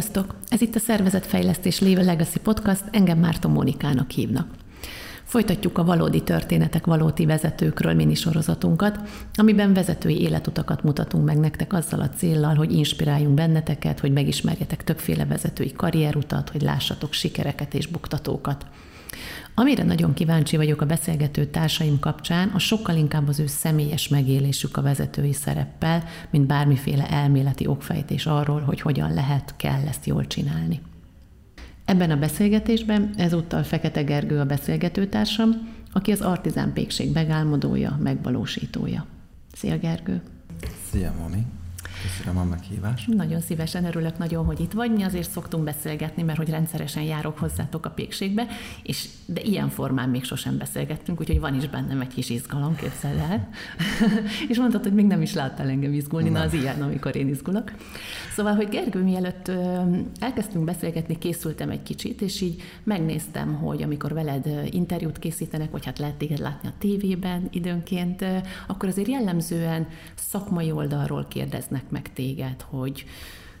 Sziasztok! Ez itt a Szervezetfejlesztés Léve Legacy Podcast, engem Márton Mónikának hívnak. Folytatjuk a valódi történetek valódi vezetőkről minisorozatunkat, amiben vezetői életutakat mutatunk meg nektek azzal a céllal, hogy inspiráljunk benneteket, hogy megismerjetek többféle vezetői karrierutat, hogy lássatok sikereket és buktatókat. Amire nagyon kíváncsi vagyok a beszélgető társaim kapcsán, a sokkal inkább az ő személyes megélésük a vezetői szereppel, mint bármiféle elméleti okfejtés arról, hogy hogyan lehet, kell ezt jól csinálni. Ebben a beszélgetésben ezúttal Fekete Gergő a beszélgetőtársam, aki az Artizán Pékség megálmodója, megvalósítója. Szia Gergő! Szia Mami! Köszönöm a meghívást. Nagyon szívesen örülök nagyon, hogy itt vagy. Mi azért szoktunk beszélgetni, mert hogy rendszeresen járok hozzátok a pékségbe, és de ilyen formán még sosem beszélgettünk, úgyhogy van is bennem egy kis izgalom, képzeld el. és mondtad, hogy még nem is láttál engem izgulni, nem. na az ilyen, amikor én izgulok. Szóval, hogy Gergő, mielőtt elkezdtünk beszélgetni, készültem egy kicsit, és így megnéztem, hogy amikor veled interjút készítenek, vagy hát lehet téged látni a tévében időnként, akkor azért jellemzően szakmai oldalról kérdeznek meg téged, hogy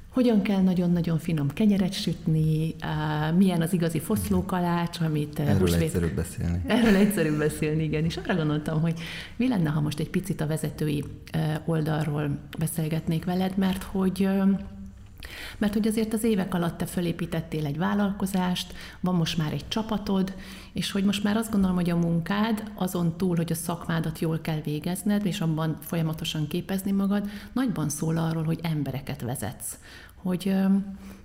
hogyan kell nagyon-nagyon finom kenyeret sütni, milyen az igazi foszlókalács, amit... Erről húsvét... egyszerűbb beszélni. Erről egyszerűbb beszélni, igen. És arra gondoltam, hogy mi lenne, ha most egy picit a vezetői oldalról beszélgetnék veled, mert hogy mert hogy azért az évek alatt te fölépítettél egy vállalkozást, van most már egy csapatod, és hogy most már azt gondolom, hogy a munkád azon túl, hogy a szakmádat jól kell végezned, és abban folyamatosan képezni magad, nagyban szól arról, hogy embereket vezetsz. Hogy ö,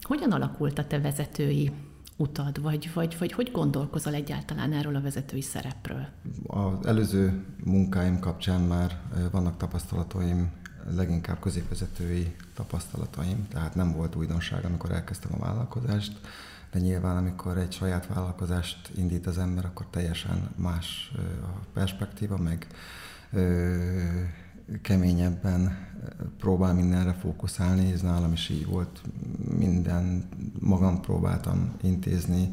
hogyan alakult a te vezetői utad, vagy, vagy, vagy hogy gondolkozol egyáltalán erről a vezetői szerepről? Az előző munkáim kapcsán már vannak tapasztalataim leginkább középvezetői tapasztalataim, tehát nem volt újdonság, amikor elkezdtem a vállalkozást, de nyilván amikor egy saját vállalkozást indít az ember, akkor teljesen más a perspektíva, meg ö, keményebben próbál mindenre fókuszálni, ez nálam is így volt, minden magam próbáltam intézni,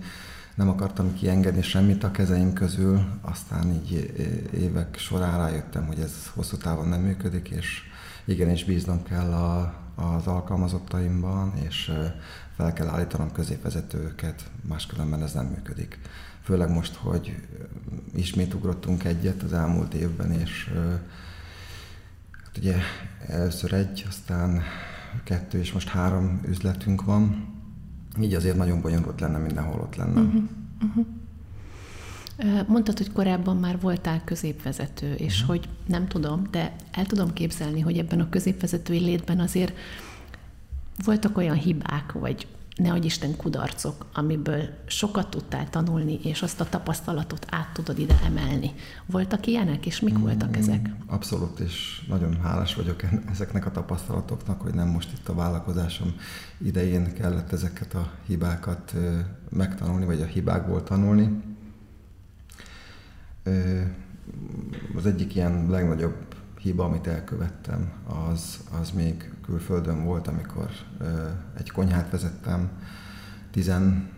nem akartam kiengedni semmit a kezeim közül, aztán így évek során rájöttem, hogy ez hosszú távon nem működik, és igenis bíznom kell a, az alkalmazottaimban, és fel kell állítanom középvezetőket, máskülönben ez nem működik. Főleg most, hogy ismét ugrottunk egyet az elmúlt évben, és hát ugye először egy, aztán kettő, és most három üzletünk van, így azért nagyon bonyolult lenne mindenhol ott lenne. Uh-huh, uh-huh. Mondtad, hogy korábban már voltál középvezető, és uh-huh. hogy nem tudom, de el tudom képzelni, hogy ebben a középvezetői létben azért voltak olyan hibák, vagy nehogy Isten kudarcok, amiből sokat tudtál tanulni, és azt a tapasztalatot át tudod ide emelni. Voltak ilyenek, és mik mm, voltak ezek? Abszolút, és nagyon hálás vagyok ezeknek a tapasztalatoknak, hogy nem most itt a vállalkozásom idején kellett ezeket a hibákat megtanulni, vagy a hibákból tanulni az egyik ilyen legnagyobb hiba, amit elkövettem, az, az még külföldön volt, amikor egy konyhát vezettem, tizen,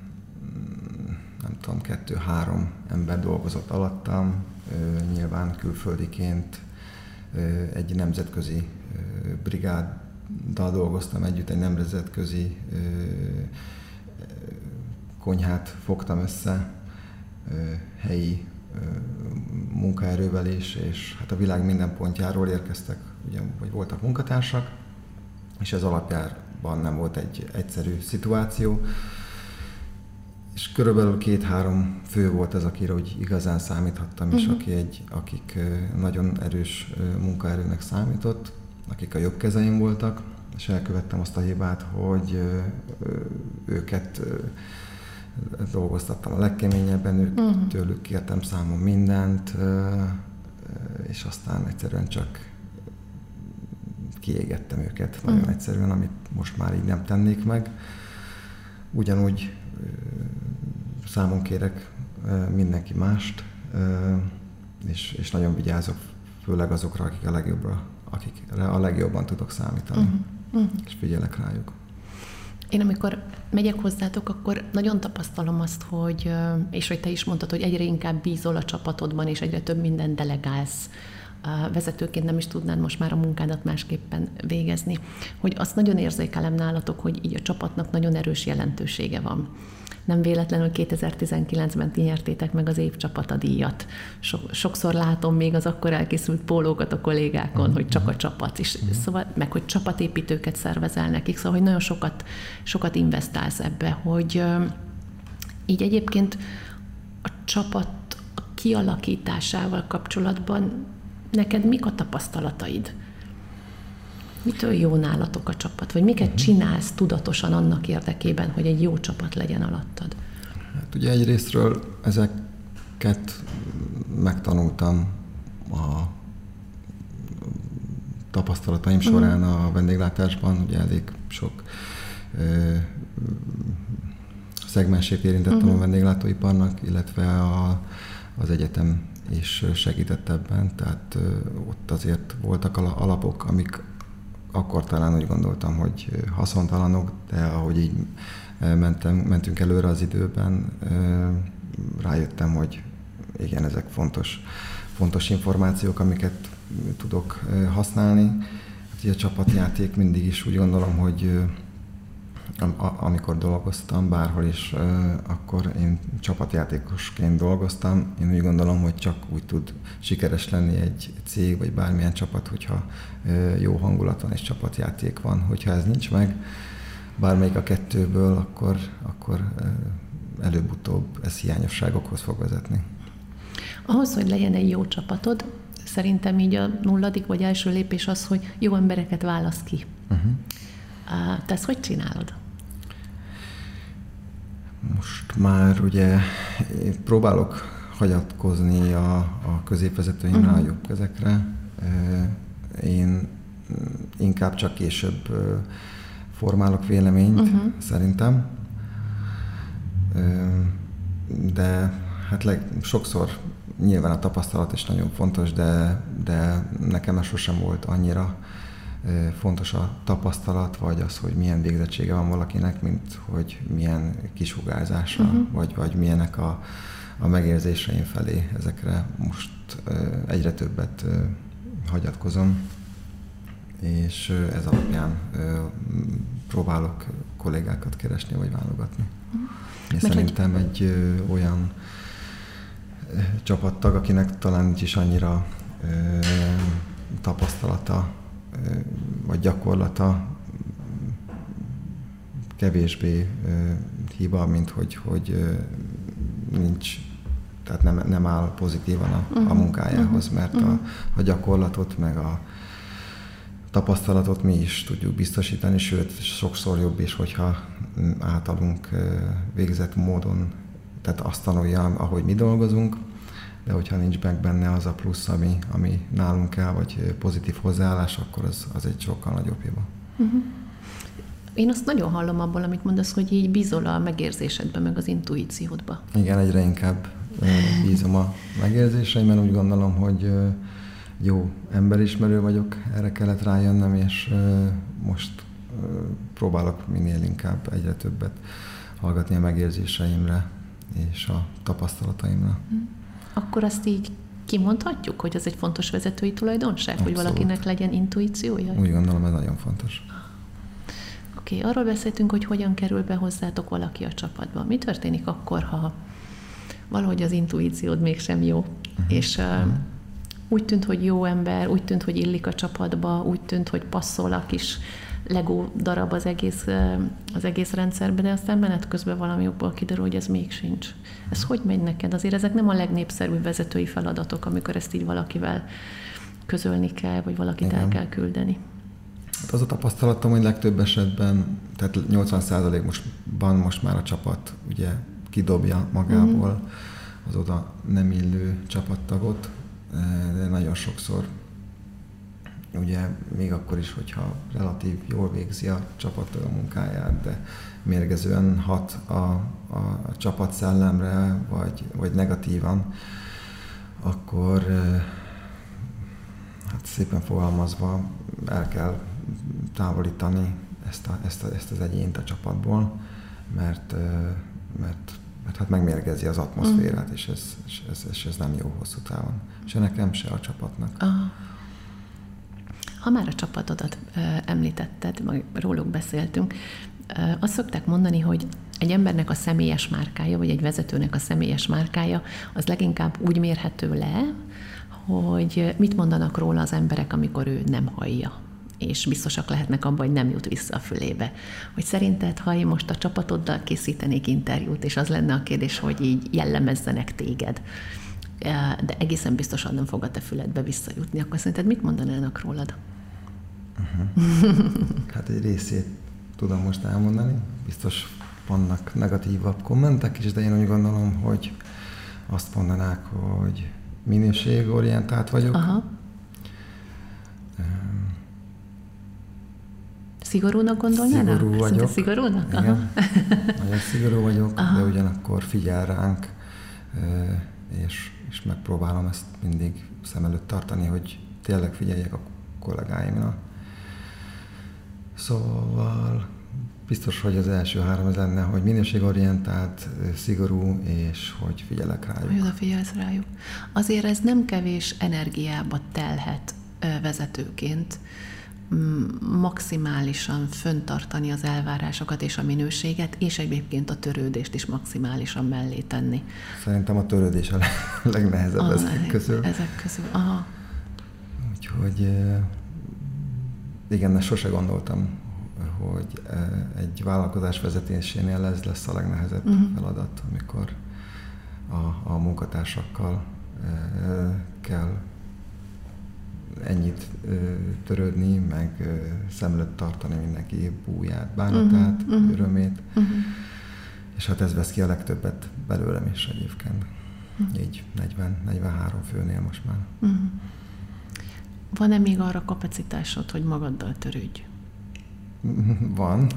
nem tudom, kettő-három ember dolgozott alattam, nyilván külföldiként egy nemzetközi brigáddal dolgoztam együtt, egy nemzetközi konyhát fogtam össze, helyi munkaerővel is, és hát a világ minden pontjáról érkeztek, ugye, vagy voltak munkatársak, és ez alapjában nem volt egy egyszerű szituáció. És körülbelül két-három fő volt az, akire úgy igazán számíthattam, és uh-huh. aki egy, akik nagyon erős munkaerőnek számított, akik a jobb kezeim voltak, és elkövettem azt a hibát, hogy őket dolgoztattam a legkeményebben, ők, uh-huh. tőlük kértem számon mindent, és aztán egyszerűen csak kiégettem őket nagyon uh-huh. egyszerűen, amit most már így nem tennék meg. Ugyanúgy számon kérek mindenki mást, és, és nagyon vigyázok, főleg azokra, akik a legjobbra, akikre a legjobban tudok számítani, uh-huh. Uh-huh. és figyelek rájuk. Én amikor megyek hozzátok, akkor nagyon tapasztalom azt, hogy, és hogy te is mondtad, hogy egyre inkább bízol a csapatodban, és egyre több minden delegálsz vezetőként nem is tudnád most már a munkádat másképpen végezni. Hogy azt nagyon érzékelem nálatok, hogy így a csapatnak nagyon erős jelentősége van. Nem véletlenül 2019-ben ti nyertétek meg az évcsapata díjat. sokszor látom még az akkor elkészült pólókat a kollégákon, hogy csak a csapat is. Szóval, meg hogy csapatépítőket szervezel nekik, szóval, hogy nagyon sokat, sokat investálsz ebbe, hogy így egyébként a csapat kialakításával kapcsolatban neked mik a tapasztalataid? Mitől jó nálatok a csapat? Vagy miket uh-huh. csinálsz tudatosan annak érdekében, hogy egy jó csapat legyen alattad? Hát ugye egyrésztről ezeket megtanultam a tapasztalataim uh-huh. során a vendéglátásban, ugye elég sok ö, szegmensét érintettem uh-huh. a vendéglátóiparnak, illetve a, az egyetem is segített ebben, tehát ott azért voltak alapok, amik akkor talán úgy gondoltam, hogy haszontalanok, de ahogy így mentem, mentünk előre az időben, rájöttem, hogy igen, ezek fontos, fontos információk, amiket tudok használni. Hát, a csapatjáték mindig is úgy gondolom, hogy amikor dolgoztam bárhol is, akkor én csapatjátékosként dolgoztam. Én úgy gondolom, hogy csak úgy tud sikeres lenni egy cég, vagy bármilyen csapat, hogyha jó hangulat van és csapatjáték van. Hogyha ez nincs meg, bármelyik a kettőből, akkor, akkor előbb-utóbb ez hiányosságokhoz fog vezetni. Ahhoz, hogy legyen egy jó csapatod, szerintem így a nulladik vagy első lépés az, hogy jó embereket válasz ki. Uh-huh. Te ezt hogy csinálod? Most már ugye próbálok hagyatkozni a, a középvezetőimre, uh-huh. a jobb kezekre. Én inkább csak később formálok véleményt, uh-huh. szerintem. De hát leg, sokszor nyilván a tapasztalat is nagyon fontos, de, de nekem ez sosem volt annyira fontos a tapasztalat, vagy az, hogy milyen végzettsége van valakinek, mint hogy milyen kisugárzása, uh-huh. vagy, vagy milyenek a, a megérzéseim felé. Ezekre most egyre többet hagyatkozom, és ez alapján próbálok kollégákat keresni, vagy válogatni. Uh-huh. Én szerintem egy olyan csapattag, akinek talán nincs is annyira tapasztalata vagy gyakorlata kevésbé hiba, mint hogy, hogy nincs, tehát nem, nem áll pozitívan a, uh-huh. a munkájához, uh-huh. mert uh-huh. a, a gyakorlatot, meg a tapasztalatot mi is tudjuk biztosítani, sőt, sokszor jobb is, hogyha általunk végzett módon, tehát azt tanulja, ahogy mi dolgozunk, de hogyha nincs meg benne az a plusz, ami, ami nálunk kell, vagy pozitív hozzáállás, akkor az, az egy sokkal nagyobb hiba. Uh-huh. Én azt nagyon hallom abból, amit mondasz, hogy így bízol a megérzésedbe, meg az intuíciódba. Igen, egyre inkább bízom a megérzéseimben, úgy gondolom, hogy jó emberismerő vagyok, erre kellett rájönnöm, és most próbálok minél inkább egyre többet hallgatni a megérzéseimre és a tapasztalataimra. Uh-huh akkor azt így kimondhatjuk, hogy ez egy fontos vezetői tulajdonság, Abszolút. hogy valakinek legyen intuíciója? Úgy gondolom, ez nagyon fontos. Oké, okay, arról beszéltünk, hogy hogyan kerül be hozzátok valaki a csapatba. Mi történik akkor, ha valahogy az intuíciód mégsem jó, uh-huh. és uh, úgy tűnt, hogy jó ember, úgy tűnt, hogy illik a csapatba, úgy tűnt, hogy passzol a kis legó darab az egész, az egész rendszerbe, de aztán menet közben valami jobból kiderül, hogy ez még sincs. Ez hogy megy neked? Azért ezek nem a legnépszerűbb vezetői feladatok, amikor ezt így valakivel közölni kell, vagy valakit Igen. el kell küldeni. Hát az a tapasztalatom, hogy legtöbb esetben, tehát 80%-ban most már a csapat ugye kidobja magából mm. az oda nem illő csapattagot, de nagyon sokszor ugye még akkor is, hogyha relatív jól végzi a csapat a munkáját, de mérgezően hat a, a, a csapat szellemre, vagy, vagy negatívan, akkor hát szépen fogalmazva el kell távolítani ezt, a, ezt, a, ezt az egyént a csapatból, mert, mert mert hát megmérgezi az atmoszférát, mm. és, ez, és, ez, és ez nem jó hosszú távon. Se nekem, se a csapatnak. Aha. Ha már a csapatodat említetted, majd róluk beszéltünk, azt szokták mondani, hogy egy embernek a személyes márkája, vagy egy vezetőnek a személyes márkája, az leginkább úgy mérhető le, hogy mit mondanak róla az emberek, amikor ő nem hallja és biztosak lehetnek abban, hogy nem jut vissza a fülébe. Hogy szerinted, ha én most a csapatoddal készítenék interjút, és az lenne a kérdés, hogy így jellemezzenek téged, de egészen biztosan nem fog a te füledbe visszajutni, akkor szerinted mit mondanának rólad? Uh-huh. Hát egy részét tudom most elmondani. Biztos vannak negatívabb kommentek is, de én úgy gondolom, hogy azt mondanák, hogy minőségorientált vagyok. Aha. Szigorúnak gondolnának? Szigorú vagyok. szigorúnak? Igen. Aha. Nagyon szigorú vagyok, Aha. de ugyanakkor figyel ránk, és, és megpróbálom ezt mindig szem előtt tartani, hogy tényleg figyeljek a kollégáimra. Szóval biztos, hogy az első három az lenne, hogy minőségorientált, szigorú, és hogy figyelek rájuk. Hogy odafigyelsz rájuk. Azért ez nem kevés energiába telhet vezetőként, maximálisan föntartani az elvárásokat és a minőséget, és egyébként a törődést is maximálisan mellé tenni. Szerintem a törődés a legnehezebb a, ezek közül. Ezek közül, aha. Úgyhogy igen, sose gondoltam, hogy egy vállalkozás vezetésénél ez lesz a legnehezebb uh-huh. feladat, amikor a, a munkatársakkal kell ennyit törődni, meg szem előtt tartani mindenki búját, bánatát, uh-huh, uh-huh. örömét. Uh-huh. És hát ez vesz ki a legtöbbet belőlem is egyébként. Uh-huh. Így 40-43 főnél most már. Uh-huh. Van-e még arra kapacitásod, hogy magaddal törődj? Van.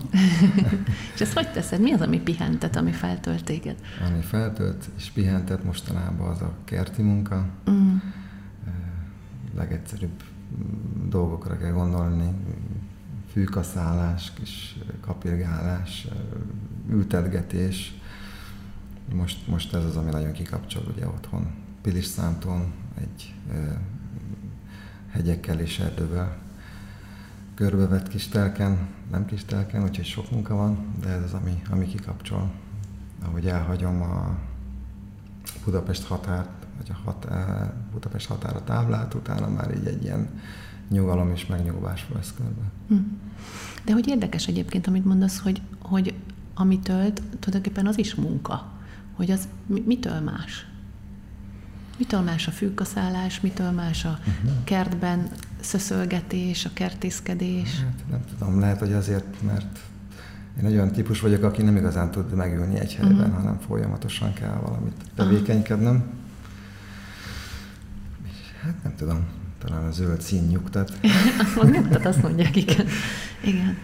és ezt hogy teszed? Mi az, ami pihentet, ami feltölt téged? Ami feltölt és pihentet mostanában az a kerti munka. Uh-huh legegyszerűbb mm, dolgokra kell gondolni, fűkaszálás, kis kapirgálás, ültetgetés. Most, most ez az, ami nagyon kikapcsol ugye otthon. Pilis számton egy hegyekkel és erdővel körbevett kis telken, nem kis telken, úgyhogy sok munka van, de ez az, ami, ami kikapcsol. Ahogy elhagyom a Budapest határt, vagy a hat, eh, Budapest határa táblát, utána már így egy ilyen nyugalom és megnyugvás vesz körbe. Hm. De hogy érdekes egyébként, amit mondasz, hogy, hogy ami tölt, tulajdonképpen az is munka. Hogy az mitől más? Mitől más a fűkaszállás, mitől más a uh-huh. kertben szöszölgetés, a kertészkedés? Hát nem tudom, lehet, hogy azért, mert én egy olyan típus vagyok, aki nem igazán tud megülni egy helyben, uh-huh. hanem folyamatosan kell valamit tevékenykednem. Hát nem tudom, talán a zöld szín nyugtat. azt nyugtat, azt mondják, igen. igen.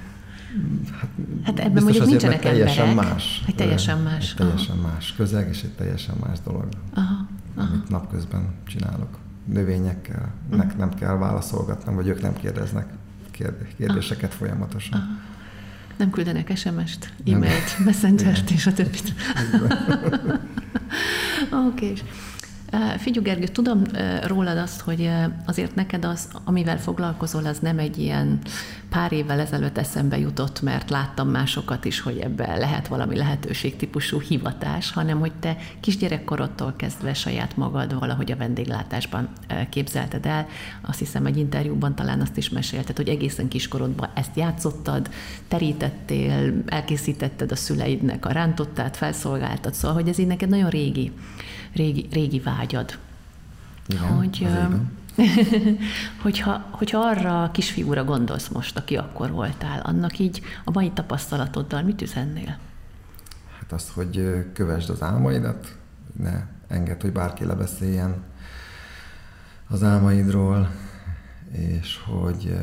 Hát, hát ebben mondjuk nincsenek teljesen emberek. Más, egy teljesen más. Egy teljesen aha. más közeg, és egy teljesen más dolog, aha, aha. amit napközben csinálok. Növényekkel, uh-huh. nek nem kell válaszolgatnom, vagy ők nem kérdeznek kérdéseket aha. folyamatosan. Aha. Nem küldenek SMS-t, e-mailt, messengert és a többit. Oké. Okay. Figyú Gergő, tudom rólad azt, hogy azért neked az, amivel foglalkozol, az nem egy ilyen pár évvel ezelőtt eszembe jutott, mert láttam másokat is, hogy ebbe lehet valami lehetőség típusú hivatás, hanem hogy te kisgyerekkorodtól kezdve saját magad valahogy a vendéglátásban képzelted el. Azt hiszem, egy interjúban talán azt is mesélted, hogy egészen kiskorodban ezt játszottad, terítettél, elkészítetted a szüleidnek a rántottát, felszolgáltad, szóval, hogy ez így neked nagyon régi régi, régi vágyad. Igen, hogy, hogyha, hogyha arra a kisfiúra gondolsz most, aki akkor voltál, annak így a mai tapasztalatoddal mit üzennél? Hát azt, hogy kövesd az álmaidat, ne engedd, hogy bárki lebeszéljen az álmaidról, és hogy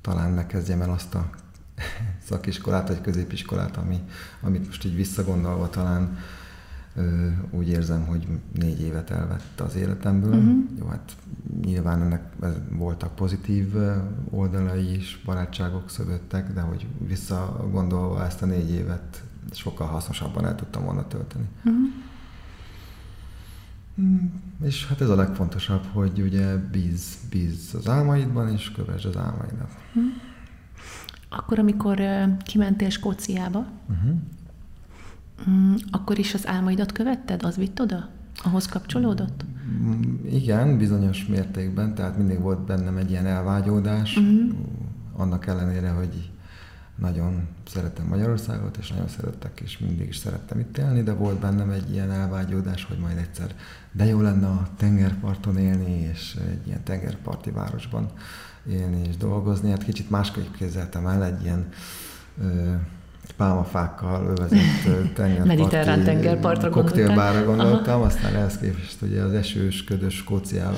talán ne kezdjem el azt a szakiskolát vagy középiskolát, ami, amit most így visszagondolva talán úgy érzem, hogy négy évet elvett az életemből. Uh-huh. Jó, hát nyilván ennek voltak pozitív oldalai is, barátságok szögöttek, de hogy visszagondolva ezt a négy évet sokkal hasznosabban el tudtam volna tölteni. Uh-huh. És hát ez a legfontosabb, hogy ugye bíz, bíz az álmaidban, és kövesd az álmaidat. Uh-huh. Akkor, amikor kimentél Skóciába, uh-huh. Akkor is az álmaidat követted? Az vitt oda? Ahhoz kapcsolódott? Igen, bizonyos mértékben, tehát mindig volt bennem egy ilyen elvágyódás, uh-huh. annak ellenére, hogy nagyon szeretem Magyarországot, és nagyon szerettek, és mindig is szerettem itt élni, de volt bennem egy ilyen elvágyódás, hogy majd egyszer de jó lenne a tengerparton élni, és egy ilyen tengerparti városban élni és dolgozni. Hát kicsit másképp képzeltem el egy ilyen ö, pálmafákkal övezett tengerparti tengerpartra koktélbára gondoltam, Aha. aztán ehhez képest ugye az esős, ködös Skóciá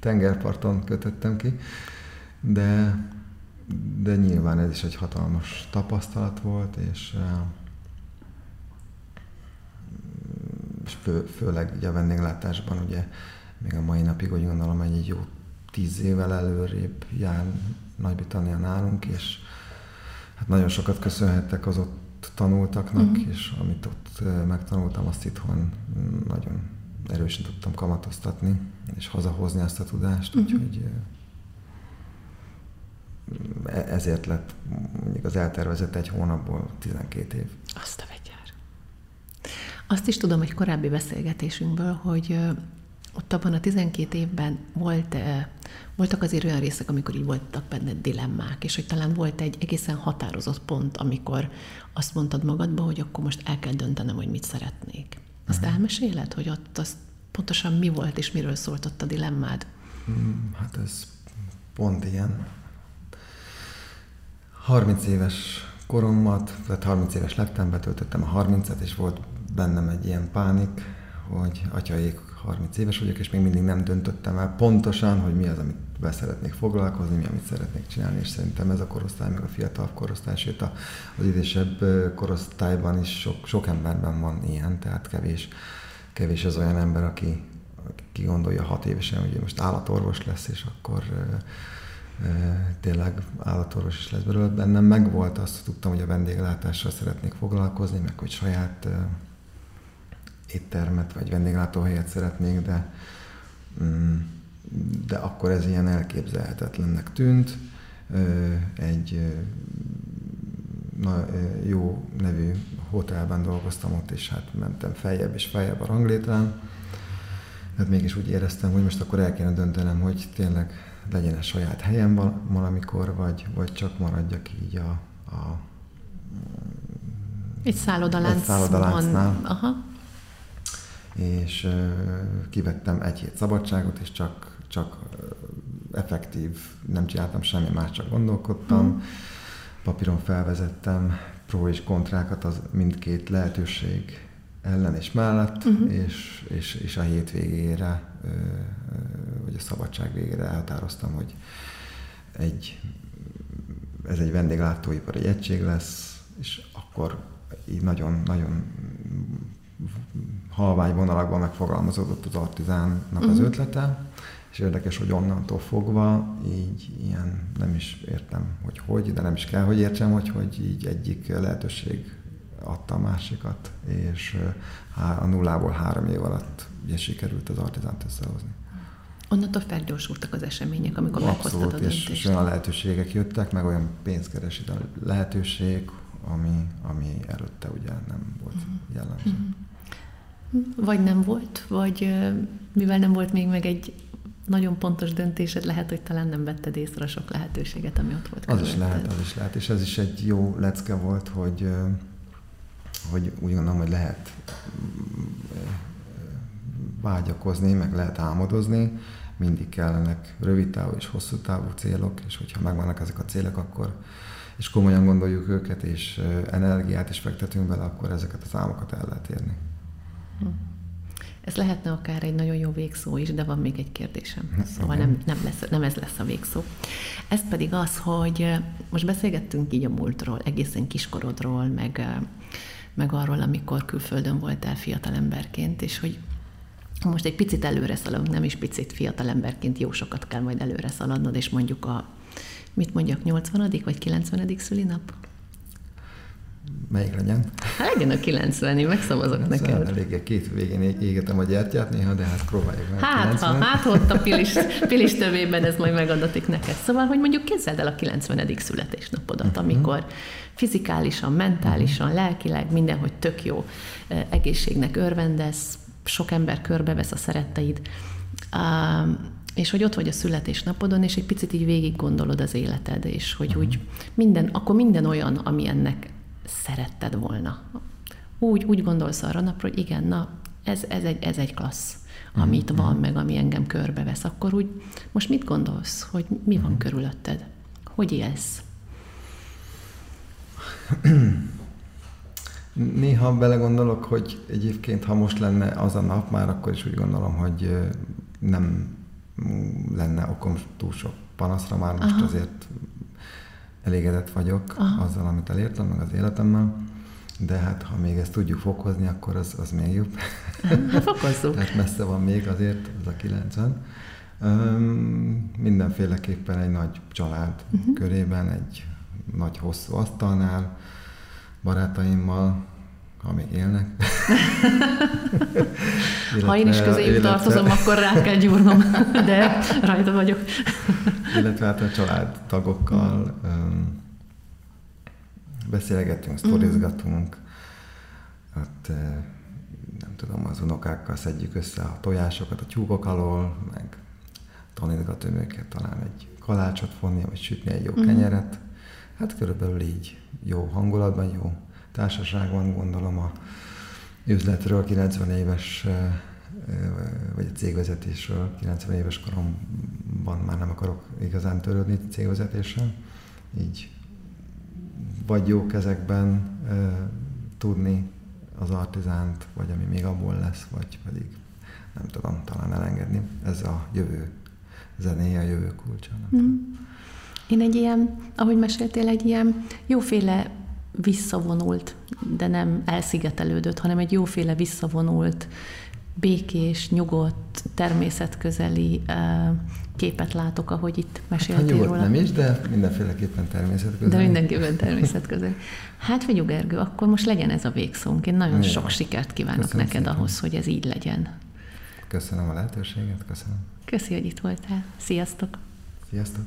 tengerparton kötöttem ki, de, de nyilván ez is egy hatalmas tapasztalat volt, és, és fő, főleg ugye a vendéglátásban ugye még a mai napig úgy gondolom, hogy egy jó tíz évvel előrébb jár Nagy-Britannia nálunk, és hát nagyon sokat köszönhettek az ott tanultaknak, uh-huh. és amit ott megtanultam, azt itthon nagyon erősen tudtam kamatoztatni, és hazahozni azt a tudást, uh-huh. úgyhogy e, ezért lett mondjuk az eltervezett egy hónapból 12 év. Azt a vegyár. Azt is tudom, hogy korábbi beszélgetésünkből, hogy ott abban a 12 évben volt, voltak azért olyan részek, amikor így voltak benne dilemmák, és hogy talán volt egy egészen határozott pont, amikor azt mondtad magadba, hogy akkor most el kell döntenem, hogy mit szeretnék. Azt uh-huh. elmeséled, hogy ott az pontosan mi volt, és miről szólt ott a dilemmád? Hmm, hát ez pont ilyen. 30 éves koromat, tehát 30 éves lettem, betöltöttem a 30-et, és volt bennem egy ilyen pánik, hogy atyaék 30 éves vagyok, és még mindig nem döntöttem el pontosan, hogy mi az, amit be szeretnék foglalkozni, mi, amit szeretnék csinálni, és szerintem ez a korosztály, meg a fiatal korosztály, sőt az idősebb korosztályban is sok, sok emberben van ilyen, tehát kevés, kevés az olyan ember, aki, aki gondolja hat évesen, hogy most állatorvos lesz, és akkor tényleg állatorvos is lesz belőle. Bennem megvolt, azt tudtam, hogy a vendéglátással szeretnék foglalkozni, meg hogy saját éttermet vagy vendéglátóhelyet szeretnék, de, mm, de akkor ez ilyen elképzelhetetlennek tűnt. Egy na, jó nevű hotelben dolgoztam ott, és hát mentem feljebb és feljebb a ranglétrán. Hát mégis úgy éreztem, hogy most akkor el kéne döntenem, hogy tényleg legyen a saját helyem valamikor, vagy, vagy csak maradjak így a, a egy szállodaláncban. Egy szállodaláncnál. Aha és kivettem egy hét szabadságot, és csak, csak effektív, nem csináltam semmi más, csak gondolkodtam. Mm. Papíron felvezettem pro és kontrákat az mindkét lehetőség ellen és mellett, uh-huh. és, és, és a hétvégére, vagy a szabadság végére elhatároztam, hogy egy, ez egy vendéglátóipar, egy egység lesz, és akkor így nagyon, nagyon halvány vonalakban megfogalmazódott az artizánnak uh-huh. az mhm. ötlete, és érdekes, hogy onnantól fogva így ilyen, nem is értem, hogy hogy, de nem is kell, hogy értsem, hogy hogy így egyik lehetőség adta a másikat, és a nullából három év alatt ugye sikerült az artizánt összehozni. Onnantól felgyorsultak az események, amikor Abszolút, meghoztad a döntést. És, olyan lehetőségek jöttek, meg olyan pénzkeresi lehetőség, ami, ami előtte ugye nem volt uh-huh. jellemző. Uh-huh. Vagy nem volt, vagy mivel nem volt még meg egy nagyon pontos döntésed, lehet, hogy talán nem vetted észre a sok lehetőséget, ami ott volt. Az is lehet, az is lehet, és ez is egy jó lecke volt, hogy, hogy úgy gondolom, hogy lehet vágyakozni, meg lehet álmodozni, mindig kellenek rövid távú és hosszú távú célok, és hogyha megvannak ezek a célok, akkor és komolyan gondoljuk őket, és energiát is fektetünk bele, akkor ezeket az álmokat el lehet érni. Ez lehetne akár egy nagyon jó végszó is, de van még egy kérdésem. Szóval nem, nem, lesz, nem ez lesz a végszó. Ez pedig az, hogy most beszélgettünk így a múltról, egészen kiskorodról, meg, meg arról, amikor külföldön voltál fiatalemberként, és hogy most egy picit előre szaladunk, nem is picit fiatalemberként, jó sokat kell majd előre szaladnod, és mondjuk a, mit mondjak, 80. vagy 90. szülinap? Melyik legyen. Hát legyen a 90 én megszavazok hát, neked. Eléggé két végén égetem a gyertyát néha, de hát próbáljuk meg. Hát, ha, hát ott a pilis, pilis tövében ez majd megadatik neked. Szóval, hogy mondjuk kezdeld el a 90. születésnapodat, uh-huh. amikor fizikálisan, mentálisan, uh-huh. lelkileg mindenhogy tök jó egészségnek örvendesz, sok ember körbevesz a szeretteid, és hogy ott vagy a születésnapodon, és egy picit így végig gondolod az életed, és hogy uh-huh. úgy minden, akkor minden olyan, ami ennek szeretted volna. Úgy, úgy gondolsz arra napra, hogy igen, na, ez, ez, egy, ez egy klassz, amit uh-huh. van, meg ami engem körbevesz. Akkor úgy, most mit gondolsz, hogy mi van uh-huh. körülötted? Hogy élsz? Néha belegondolok, hogy egyébként, ha most lenne az a nap, már akkor is úgy gondolom, hogy nem lenne okom túl sok panaszra, már most Aha. azért elégedett vagyok Aha. azzal, amit elértem, meg az életemmel. De hát, ha még ezt tudjuk fokozni, akkor az, az még jobb. Hát fokozzuk. Tehát messze van még azért az a 90. Um, mindenféleképpen egy nagy család uh-huh. körében, egy nagy hosszú asztalnál, barátaimmal, ha még élnek. illetve, ha én is közéjük illetve... tartozom, akkor rá kell gyúrnom, de rajta vagyok. illetve hát a családtagokkal um, beszélgetünk, sztorizgatunk, hát nem tudom, az unokákkal szedjük össze a tojásokat a tyúkok alól, meg tanítgatom őket talán egy kalácsot fonni, vagy sütni egy jó mm. kenyeret. Hát körülbelül így jó hangulatban, jó társaságban gondolom a üzletről, 90 éves vagy a cégvezetésről, 90 éves koromban már nem akarok igazán törődni cégvezetéssel, így vagy jó kezekben tudni az artizánt, vagy ami még abból lesz, vagy pedig nem tudom, talán elengedni. Ez a jövő zenéje, a jövő kulcsa. Mm. Én egy ilyen, ahogy meséltél, egy ilyen jóféle visszavonult, de nem elszigetelődött, hanem egy jóféle visszavonult, békés, nyugodt, természetközeli képet látok, ahogy itt meséltél hát, róla. nem is, de mindenféleképpen természetközeli. De mindenképpen természetközeli. Hát figyelj, Gergő, akkor most legyen ez a végszónk. Én nagyon Jó. sok sikert kívánok köszönöm neked szépen. ahhoz, hogy ez így legyen. Köszönöm a lehetőséget, köszönöm. Köszi, hogy itt voltál. Sziasztok! Sziasztok!